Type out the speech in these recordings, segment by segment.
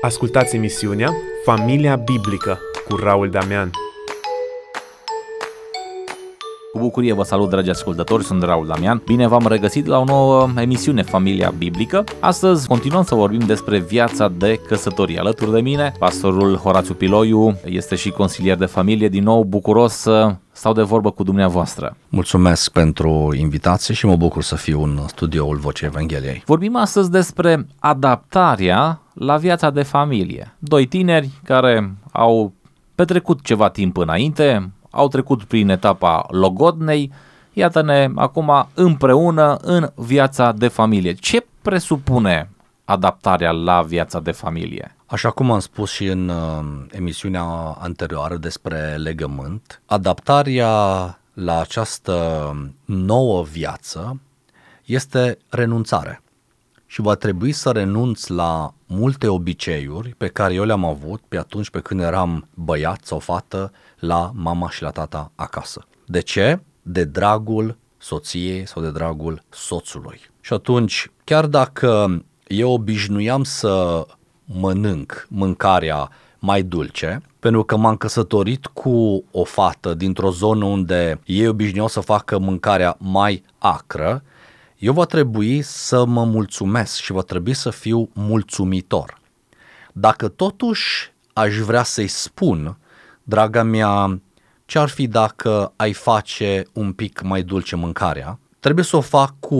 Ascultați emisiunea Familia Biblică cu Raul Damian. Cu bucurie vă salut, dragi ascultători, sunt Raul Damian. Bine v-am regăsit la o nouă emisiune Familia Biblică. Astăzi continuăm să vorbim despre viața de căsătorie. Alături de mine, pastorul Horațiu Piloiu este și consilier de familie. Din nou, bucuros să stau de vorbă cu dumneavoastră. Mulțumesc pentru invitație și mă bucur să fiu în studioul Vocea Evangheliei. Vorbim astăzi despre adaptarea la viața de familie. Doi tineri care au petrecut ceva timp înainte, au trecut prin etapa logodnei, iată-ne acum împreună în viața de familie. Ce presupune adaptarea la viața de familie? Așa cum am spus și în uh, emisiunea anterioară despre legământ, adaptarea la această nouă viață este renunțare. Și va trebui să renunț la multe obiceiuri pe care eu le-am avut pe atunci pe când eram băiat sau fată la mama și la tata acasă. De ce? De dragul soției sau de dragul soțului. Și atunci, chiar dacă eu obișnuiam să mănânc mâncarea mai dulce, pentru că m-am căsătorit cu o fată dintr-o zonă unde ei obișnuiau să facă mâncarea mai acră, eu va trebui să mă mulțumesc și va trebui să fiu mulțumitor. Dacă totuși aș vrea să-i spun, draga mea, ce ar fi dacă ai face un pic mai dulce mâncarea, trebuie să o fac cu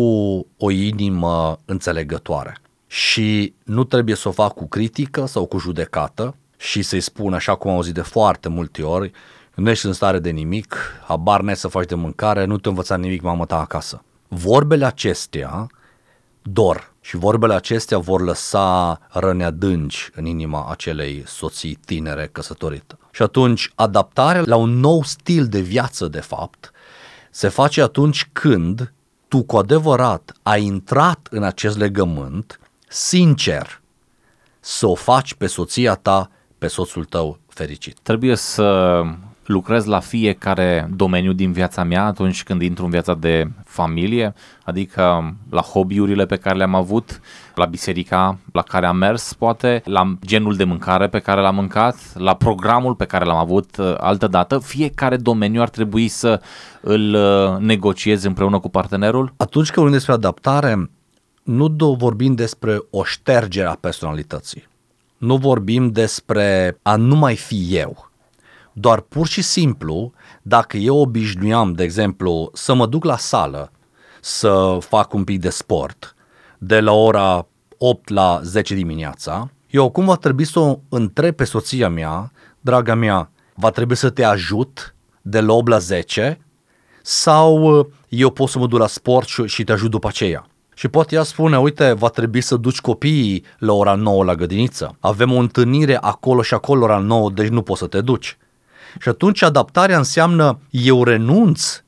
o inimă înțelegătoare și nu trebuie să o fac cu critică sau cu judecată și să-i spun așa cum am auzit de foarte multe ori, nu ești în stare de nimic, habar n să faci de mâncare, nu te învăța nimic mamă ta acasă. Vorbele acestea dor și vorbele acestea vor lăsa răni adânci în inima acelei soții tinere căsătorită. Și atunci adaptarea la un nou stil de viață, de fapt, se face atunci când tu cu adevărat ai intrat în acest legământ sincer să o faci pe soția ta, pe soțul tău fericit. Trebuie să lucrez la fiecare domeniu din viața mea atunci când intru în viața de familie, adică la hobby-urile pe care le-am avut, la biserica la care am mers, poate, la genul de mâncare pe care l-am mâncat, la programul pe care l-am avut uh, altă dată. Fiecare domeniu ar trebui să îl uh, negociez împreună cu partenerul? Atunci când vorbim despre adaptare, nu vorbim despre o ștergere a personalității. Nu vorbim despre a nu mai fi eu doar pur și simplu, dacă eu obișnuiam, de exemplu, să mă duc la sală să fac un pic de sport de la ora 8 la 10 dimineața, eu acum va trebui să o întreb pe soția mea, draga mea, va trebui să te ajut de la 8 la 10 sau uh, eu pot să mă duc la sport și te ajut după aceea. Și poate ea spune, uite, va trebui să duci copiii la ora 9 la grădiniță. Avem o întâlnire acolo și acolo la ora 9, deci nu poți să te duci. Și atunci adaptarea înseamnă eu renunț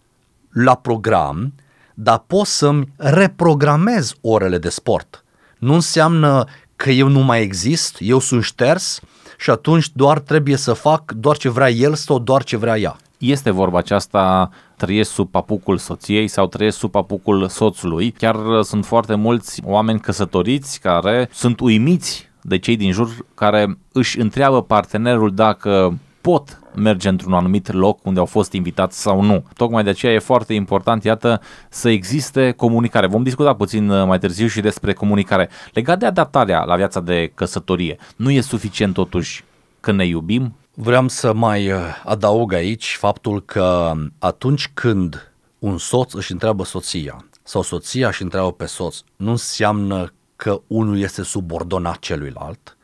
la program, dar pot să-mi reprogramez orele de sport. Nu înseamnă că eu nu mai exist, eu sunt șters și atunci doar trebuie să fac doar ce vrea el sau doar ce vrea ea. Este vorba aceasta, trăiesc sub papucul soției sau trăiesc sub papucul soțului. Chiar sunt foarte mulți oameni căsătoriți care sunt uimiți de cei din jur care își întreabă partenerul dacă pot merge într-un anumit loc unde au fost invitați sau nu. Tocmai de aceea e foarte important, iată, să existe comunicare. Vom discuta puțin uh, mai târziu și despre comunicare. Legat de adaptarea la viața de căsătorie, nu e suficient totuși când ne iubim? Vreau să mai uh, adaug aici faptul că atunci când un soț își întreabă soția sau soția își întreabă pe soț, nu înseamnă că unul este subordonat celuilalt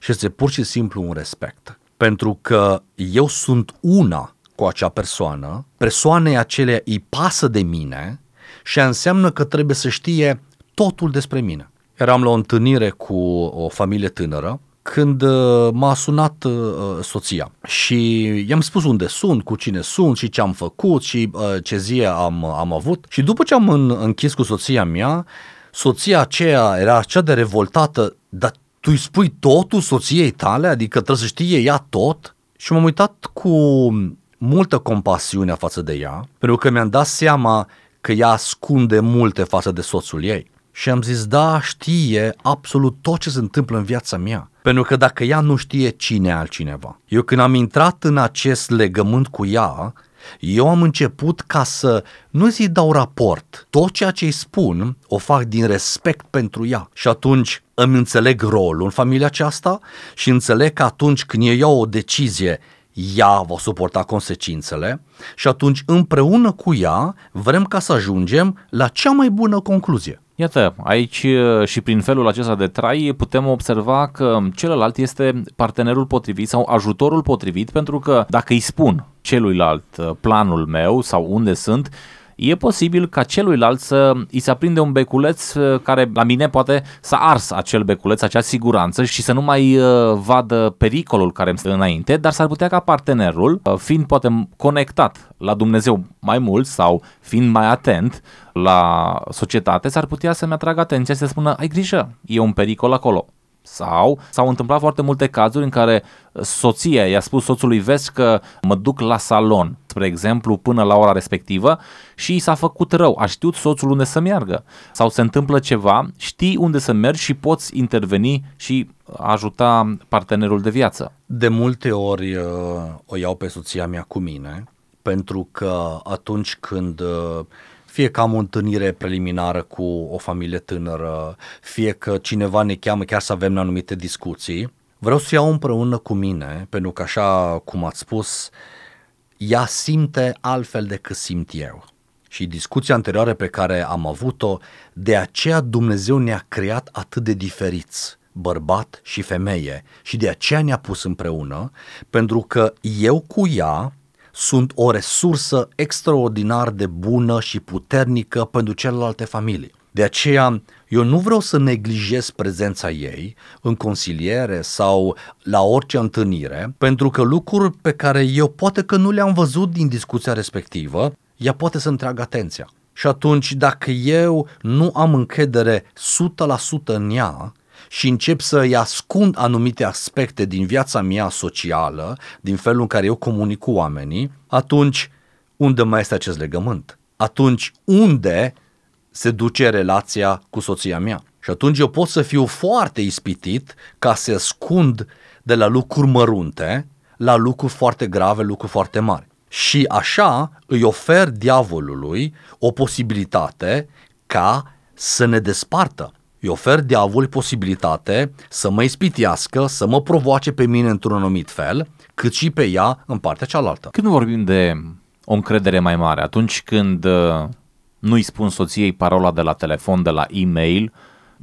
și este pur și simplu un respect pentru că eu sunt una cu acea persoană, persoanei acelea îi pasă de mine și înseamnă că trebuie să știe totul despre mine. Eram la o întâlnire cu o familie tânără când uh, m-a sunat uh, soția și i-am spus unde sunt, cu cine sunt și ce am făcut și uh, ce zi am, am avut. Și după ce am închis cu soția mea, soția aceea era cea de revoltată, dar tu îi spui totul soției tale, adică trebuie să știe ea tot? Și m-am uitat cu multă compasiune față de ea, pentru că mi-am dat seama că ea ascunde multe față de soțul ei. Și am zis, da, știe absolut tot ce se întâmplă în viața mea. Pentru că dacă ea nu știe cine e altcineva. Eu când am intrat în acest legământ cu ea, eu am început ca să nu zi dau raport. Tot ceea ce îi spun o fac din respect pentru ea. Și atunci îmi înțeleg rolul în familia aceasta și înțeleg că atunci când eu iau o decizie, ea va suporta consecințele și atunci împreună cu ea vrem ca să ajungem la cea mai bună concluzie. Iată, aici uh, și prin felul acesta de trai putem observa că celălalt este partenerul potrivit sau ajutorul potrivit pentru că dacă îi spun celuilalt uh, planul meu sau unde sunt, e posibil ca celuilalt să îi se aprinde un beculeț uh, care la mine poate să ars acel beculeț, acea siguranță și să nu mai uh, vadă pericolul care îmi stă înainte, dar s-ar putea ca partenerul, uh, fiind poate conectat la Dumnezeu mai mult sau fiind mai atent la societate, s-ar putea să-mi atragă atenția și să spună, ai grijă, e un pericol acolo. Sau s-au întâmplat foarte multe cazuri în care soția i-a spus soțului, vezi că mă duc la salon, spre exemplu, până la ora respectivă și i s-a făcut rău, a știut soțul unde să meargă. Sau se întâmplă ceva, știi unde să mergi și poți interveni și ajuta partenerul de viață. De multe ori uh, o iau pe soția mea cu mine, pentru că atunci când uh, fie că am o întâlnire preliminară cu o familie tânără, fie că cineva ne cheamă chiar să avem anumite discuții, vreau să iau împreună cu mine, pentru că așa cum ați spus, ea simte altfel decât simt eu. Și discuția anterioară pe care am avut-o, de aceea Dumnezeu ne-a creat atât de diferiți, bărbat și femeie, și de aceea ne-a pus împreună, pentru că eu cu ea sunt o resursă extraordinar de bună și puternică pentru celelalte familii. De aceea, eu nu vreau să neglijez prezența ei în consiliere sau la orice întâlnire, pentru că lucruri pe care eu poate că nu le-am văzut din discuția respectivă, ea poate să-mi tragă atenția. Și atunci, dacă eu nu am încredere 100% în ea, și încep să îi ascund anumite aspecte din viața mea socială, din felul în care eu comunic cu oamenii, atunci unde mai este acest legământ? Atunci unde se duce relația cu soția mea? Și atunci eu pot să fiu foarte ispitit ca să ascund de la lucruri mărunte la lucruri foarte grave, lucruri foarte mari. Și așa îi ofer diavolului o posibilitate ca să ne despartă îi ofer diavolului posibilitate să mă ispitească, să mă provoace pe mine într-un anumit fel, cât și pe ea în partea cealaltă. Când vorbim de o încredere mai mare, atunci când uh, nu-i spun soției parola de la telefon, de la e-mail,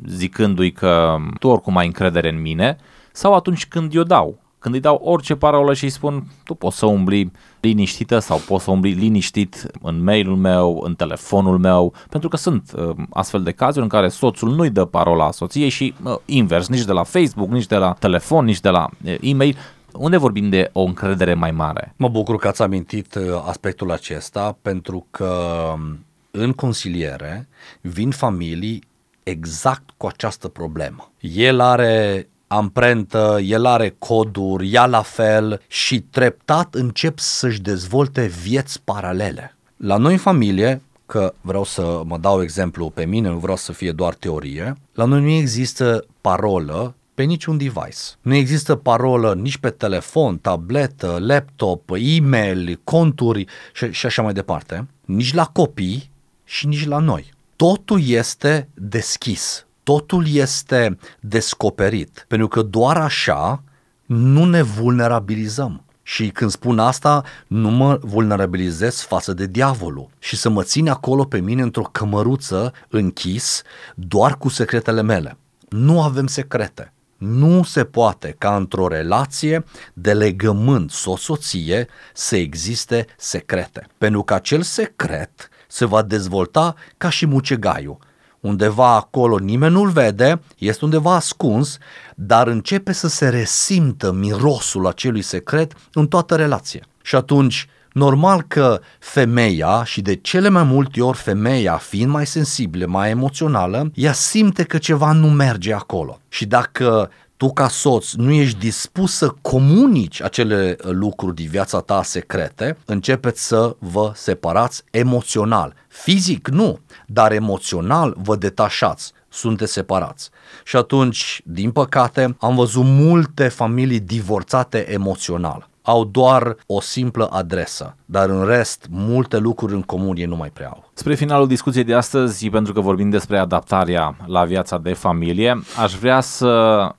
zicându-i că tu oricum ai încredere în mine, sau atunci când eu dau, când îi dau orice parolă și îi spun tu poți să umbli liniștită sau poți să umbli liniștit în mailul meu, în telefonul meu, pentru că sunt uh, astfel de cazuri în care soțul nu-i dă parola soției și uh, invers, nici de la Facebook, nici de la telefon, nici de la uh, e-mail, unde vorbim de o încredere mai mare? Mă bucur că ați amintit uh, aspectul acesta pentru că um, în consiliere vin familii exact cu această problemă. El are amprentă, el are coduri, ea la fel și treptat încep să-și dezvolte vieți paralele. La noi în familie, că vreau să mă dau exemplu pe mine, nu vreau să fie doar teorie, la noi nu există parolă pe niciun device. Nu există parolă nici pe telefon, tabletă, laptop, e-mail, conturi și, și așa mai departe, nici la copii și nici la noi. Totul este deschis, totul este descoperit, pentru că doar așa nu ne vulnerabilizăm. Și când spun asta, nu mă vulnerabilizez față de diavolul și să mă țin acolo pe mine într-o cămăruță închis doar cu secretele mele. Nu avem secrete. Nu se poate ca într-o relație de legământ soț-soție să existe secrete. Pentru că acel secret se va dezvolta ca și mucegaiul undeva acolo, nimeni nu-l vede, este undeva ascuns, dar începe să se resimtă mirosul acelui secret în toată relația. Și atunci, normal că femeia, și de cele mai multe ori femeia, fiind mai sensibilă, mai emoțională, ea simte că ceva nu merge acolo. Și dacă tu ca soț nu ești dispus să comunici acele lucruri din viața ta secrete, începeți să vă separați emoțional. Fizic nu, dar emoțional vă detașați. sunteți separați. Și atunci, din păcate, am văzut multe familii divorțate emoțional. Au doar o simplă adresă, dar în rest, multe lucruri în comun ei nu mai prea au. Spre finalul discuției de astăzi, pentru că vorbim despre adaptarea la viața de familie, aș vrea să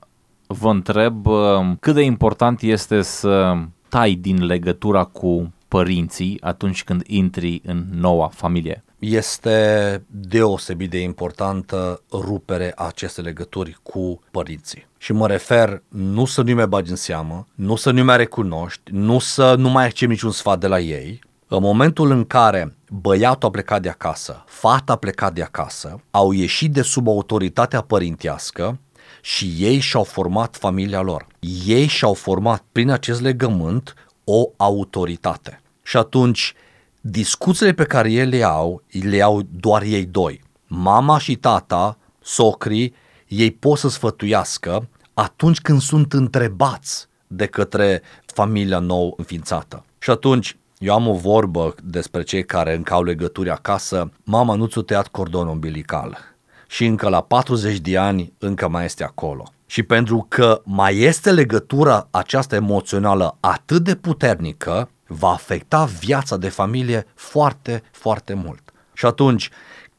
vă întreb uh, cât de important este să tai din legătura cu părinții atunci când intri în noua familie? Este deosebit de importantă rupere a acestei legături cu părinții. Și mă refer nu să nu mai bagi în seamă, nu să nu mai recunoști, nu să nu mai accepti niciun sfat de la ei. În momentul în care băiatul a plecat de acasă, fata a plecat de acasă, au ieșit de sub autoritatea părintească și ei și-au format familia lor. Ei și-au format prin acest legământ o autoritate. Și atunci, discuțiile pe care ele le au, le au doar ei doi. Mama și tata, socrii, ei pot să sfătuiască atunci când sunt întrebați de către familia nou înființată. Și atunci, eu am o vorbă despre cei care încă au legături acasă, mama nu ți-a tăiat cordonul umbilical și încă la 40 de ani încă mai este acolo. Și pentru că mai este legătura aceasta emoțională atât de puternică, va afecta viața de familie foarte, foarte mult. Și atunci,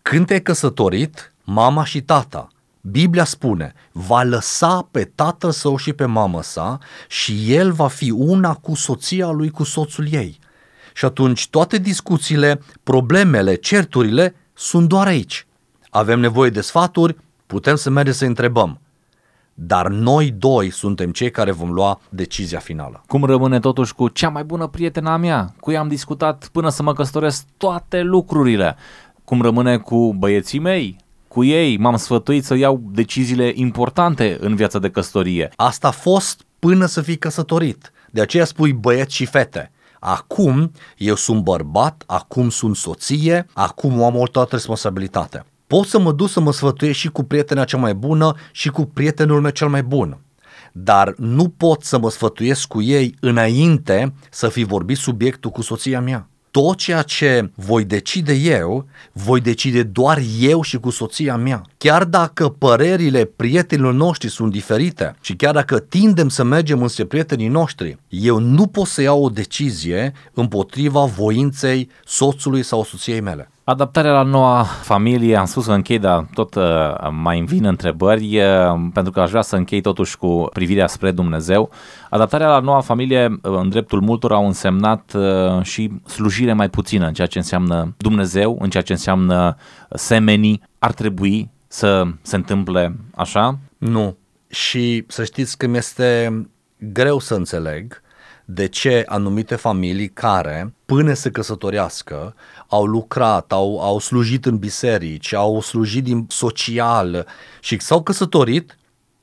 când te-ai căsătorit, mama și tata, Biblia spune, va lăsa pe tatăl său și pe mamă sa și el va fi una cu soția lui, cu soțul ei. Și atunci toate discuțiile, problemele, certurile sunt doar aici. Avem nevoie de sfaturi, putem să mergem să întrebăm dar noi doi suntem cei care vom lua decizia finală. Cum rămâne totuși cu cea mai bună prietena mea, cu ea am discutat până să mă căsătoresc toate lucrurile? Cum rămâne cu băieții mei? Cu ei m-am sfătuit să iau deciziile importante în viața de căsătorie. Asta a fost până să fii căsătorit. De aceea spui băieți și fete. Acum eu sunt bărbat, acum sunt soție, acum am o altă responsabilitate pot să mă duc să mă sfătuiesc și cu prietena cea mai bună și cu prietenul meu cel mai bun. Dar nu pot să mă sfătuiesc cu ei înainte să fi vorbit subiectul cu soția mea. Tot ceea ce voi decide eu, voi decide doar eu și cu soția mea. Chiar dacă părerile prietenilor noștri sunt diferite și chiar dacă tindem să mergem înspre prietenii noștri, eu nu pot să iau o decizie împotriva voinței soțului sau soției mele. Adaptarea la noua familie, am spus că închei, dar tot uh, mai îmi vin întrebări, uh, pentru că aș vrea să închei totuși cu privirea spre Dumnezeu. Adaptarea la noua familie, uh, în dreptul multor, au însemnat uh, și slujire mai puțină în ceea ce înseamnă Dumnezeu, în ceea ce înseamnă semenii. Ar trebui să se întâmple așa? Nu. Și să știți că mi este greu să înțeleg de ce anumite familii care, până să căsătorească, au lucrat, au, au slujit în biserici, au slujit din social și s-au căsătorit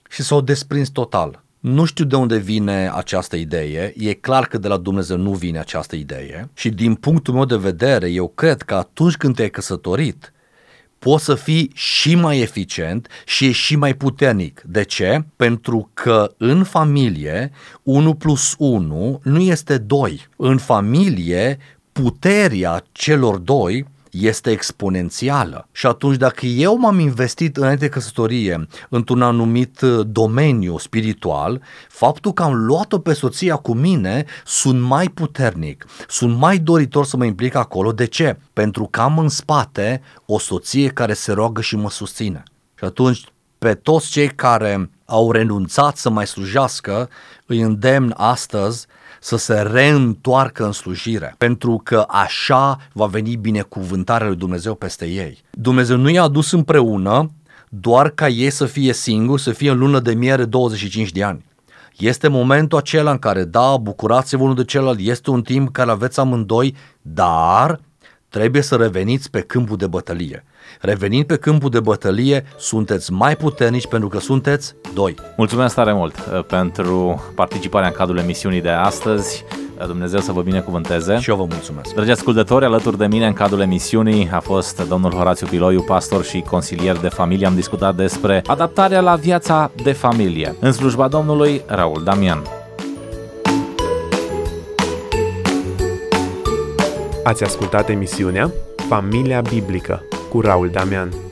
și s-au desprins total. Nu știu de unde vine această idee, e clar că de la Dumnezeu nu vine această idee și din punctul meu de vedere, eu cred că atunci când te-ai căsătorit, poți să fii și mai eficient și și mai puternic. De ce? Pentru că în familie 1 plus 1 nu este 2. În familie puterea celor doi este exponențială. Și atunci dacă eu m-am investit înainte de căsătorie într-un anumit uh, domeniu spiritual, faptul că am luat-o pe soția cu mine, sunt mai puternic, sunt mai doritor să mă implic acolo. De ce? Pentru că am în spate o soție care se roagă și mă susține. Și atunci pe toți cei care au renunțat să mai slujească, îi îndemn astăzi să se reîntoarcă în slujire, pentru că așa va veni binecuvântarea lui Dumnezeu peste ei. Dumnezeu nu i-a adus împreună doar ca ei să fie singuri, să fie în lună de miere 25 de ani. Este momentul acela în care, da, bucurați-vă unul de celălalt, este un timp care aveți amândoi, dar trebuie să reveniți pe câmpul de bătălie. Revenind pe câmpul de bătălie, sunteți mai puternici pentru că sunteți doi. Mulțumesc tare mult uh, pentru participarea în cadrul emisiunii de astăzi. Uh, Dumnezeu să vă binecuvânteze. Și eu vă mulțumesc. Dragi ascultători, alături de mine în cadrul emisiunii a fost domnul Horațiu Piloiu, pastor și consilier de familie. Am discutat despre adaptarea la viața de familie. În slujba Domnului, Raul Damian. Ați ascultat emisiunea Familia Biblică Raul Damian.